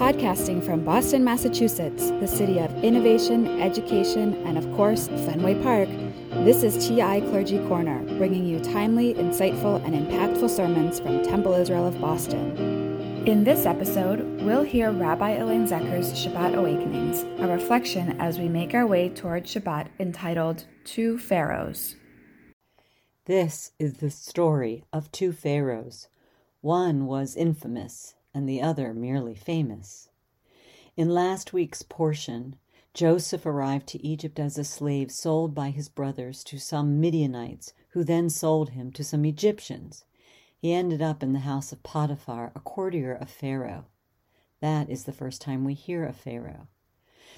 Podcasting from Boston, Massachusetts, the city of innovation, education, and of course, Fenway Park, this is TI Clergy Corner, bringing you timely, insightful, and impactful sermons from Temple Israel of Boston. In this episode, we'll hear Rabbi Elaine Zecher's Shabbat Awakenings, a reflection as we make our way toward Shabbat entitled Two Pharaohs. This is the story of two pharaohs. One was infamous, and the other merely famous. In last week's portion, Joseph arrived to Egypt as a slave sold by his brothers to some Midianites, who then sold him to some Egyptians. He ended up in the house of Potiphar, a courtier of Pharaoh. That is the first time we hear of Pharaoh.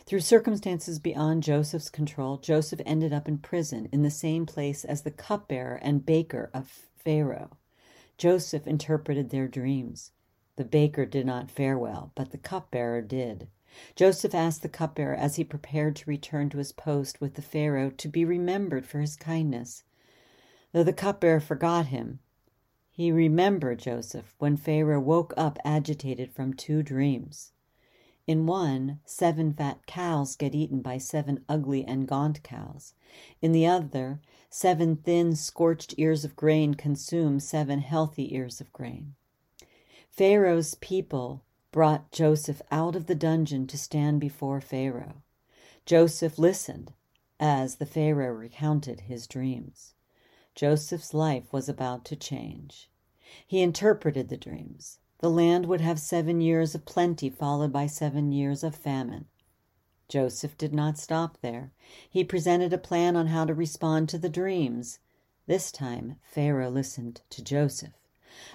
Through circumstances beyond Joseph's control, Joseph ended up in prison in the same place as the cupbearer and baker of Pharaoh. Joseph interpreted their dreams. The baker did not fare well, but the cupbearer did. Joseph asked the cupbearer as he prepared to return to his post with the Pharaoh to be remembered for his kindness. Though the cupbearer forgot him, he remembered Joseph when Pharaoh woke up agitated from two dreams. In one, seven fat cows get eaten by seven ugly and gaunt cows. In the other, seven thin, scorched ears of grain consume seven healthy ears of grain. Pharaoh's people brought Joseph out of the dungeon to stand before Pharaoh. Joseph listened as the Pharaoh recounted his dreams. Joseph's life was about to change. He interpreted the dreams. The land would have seven years of plenty, followed by seven years of famine. Joseph did not stop there. He presented a plan on how to respond to the dreams. This time, Pharaoh listened to Joseph.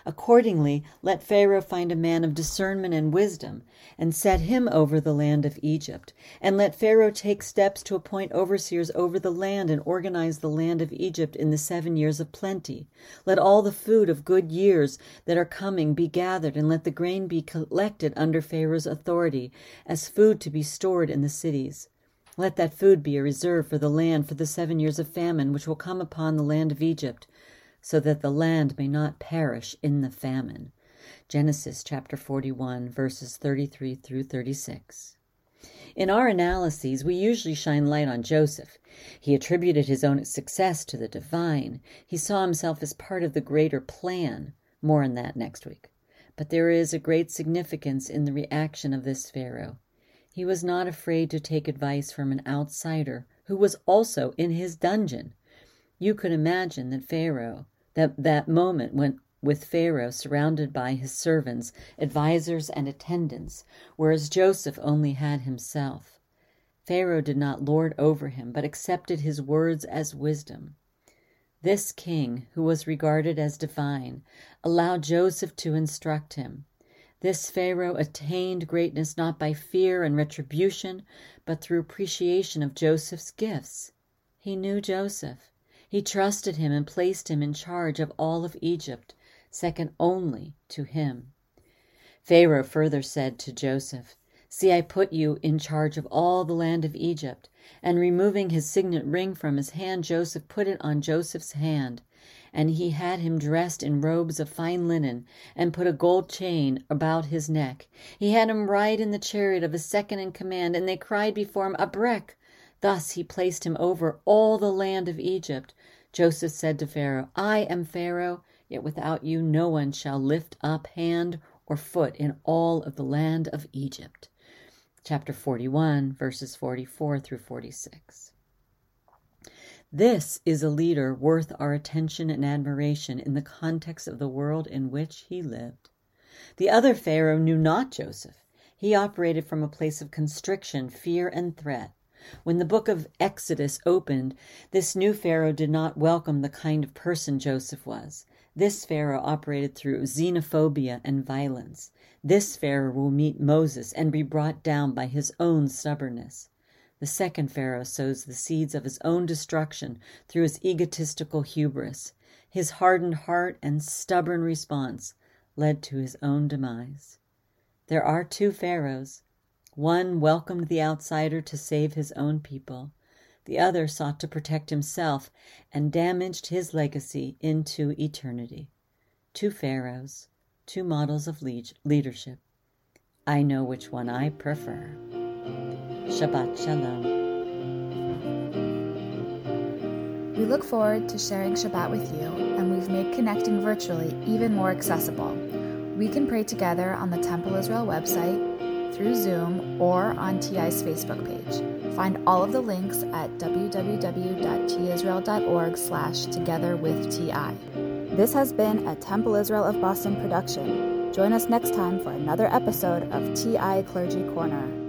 Accordingly, let Pharaoh find a man of discernment and wisdom, and set him over the land of Egypt. And let Pharaoh take steps to appoint overseers over the land and organize the land of Egypt in the seven years of plenty. Let all the food of good years that are coming be gathered, and let the grain be collected under Pharaoh's authority as food to be stored in the cities. Let that food be a reserve for the land for the seven years of famine which will come upon the land of Egypt so that the land may not perish in the famine. Genesis chapter 41, verses 33 through 36. In our analyses, we usually shine light on Joseph. He attributed his own success to the divine. He saw himself as part of the greater plan. More on that next week. But there is a great significance in the reaction of this Pharaoh. He was not afraid to take advice from an outsider who was also in his dungeon. You could imagine that Pharaoh, that, that moment when with Pharaoh surrounded by his servants, advisers, and attendants, whereas Joseph only had himself. Pharaoh did not lord over him, but accepted his words as wisdom. This king, who was regarded as divine, allowed Joseph to instruct him. This Pharaoh attained greatness not by fear and retribution, but through appreciation of Joseph's gifts. He knew Joseph. He trusted him and placed him in charge of all of Egypt, second only to him. Pharaoh further said to Joseph, See, I put you in charge of all the land of Egypt. And removing his signet ring from his hand, Joseph put it on Joseph's hand. And he had him dressed in robes of fine linen, and put a gold chain about his neck. He had him ride in the chariot of his second in command, and they cried before him, Abrek! Thus he placed him over all the land of Egypt. Joseph said to Pharaoh, I am Pharaoh, yet without you no one shall lift up hand or foot in all of the land of Egypt. Chapter 41, verses 44 through 46. This is a leader worth our attention and admiration in the context of the world in which he lived. The other Pharaoh knew not Joseph. He operated from a place of constriction, fear, and threat. When the book of Exodus opened, this new Pharaoh did not welcome the kind of person Joseph was. This Pharaoh operated through xenophobia and violence. This Pharaoh will meet Moses and be brought down by his own stubbornness. The second Pharaoh sows the seeds of his own destruction through his egotistical hubris. His hardened heart and stubborn response led to his own demise. There are two Pharaohs. One welcomed the outsider to save his own people. The other sought to protect himself and damaged his legacy into eternity. Two pharaohs, two models of leadership. I know which one I prefer. Shabbat Shalom. We look forward to sharing Shabbat with you, and we've made connecting virtually even more accessible. We can pray together on the Temple Israel website, through Zoom, or on TI's Facebook page. Find all of the links at www.tisrael.org slash together with TI. This has been a Temple Israel of Boston production. Join us next time for another episode of TI Clergy Corner.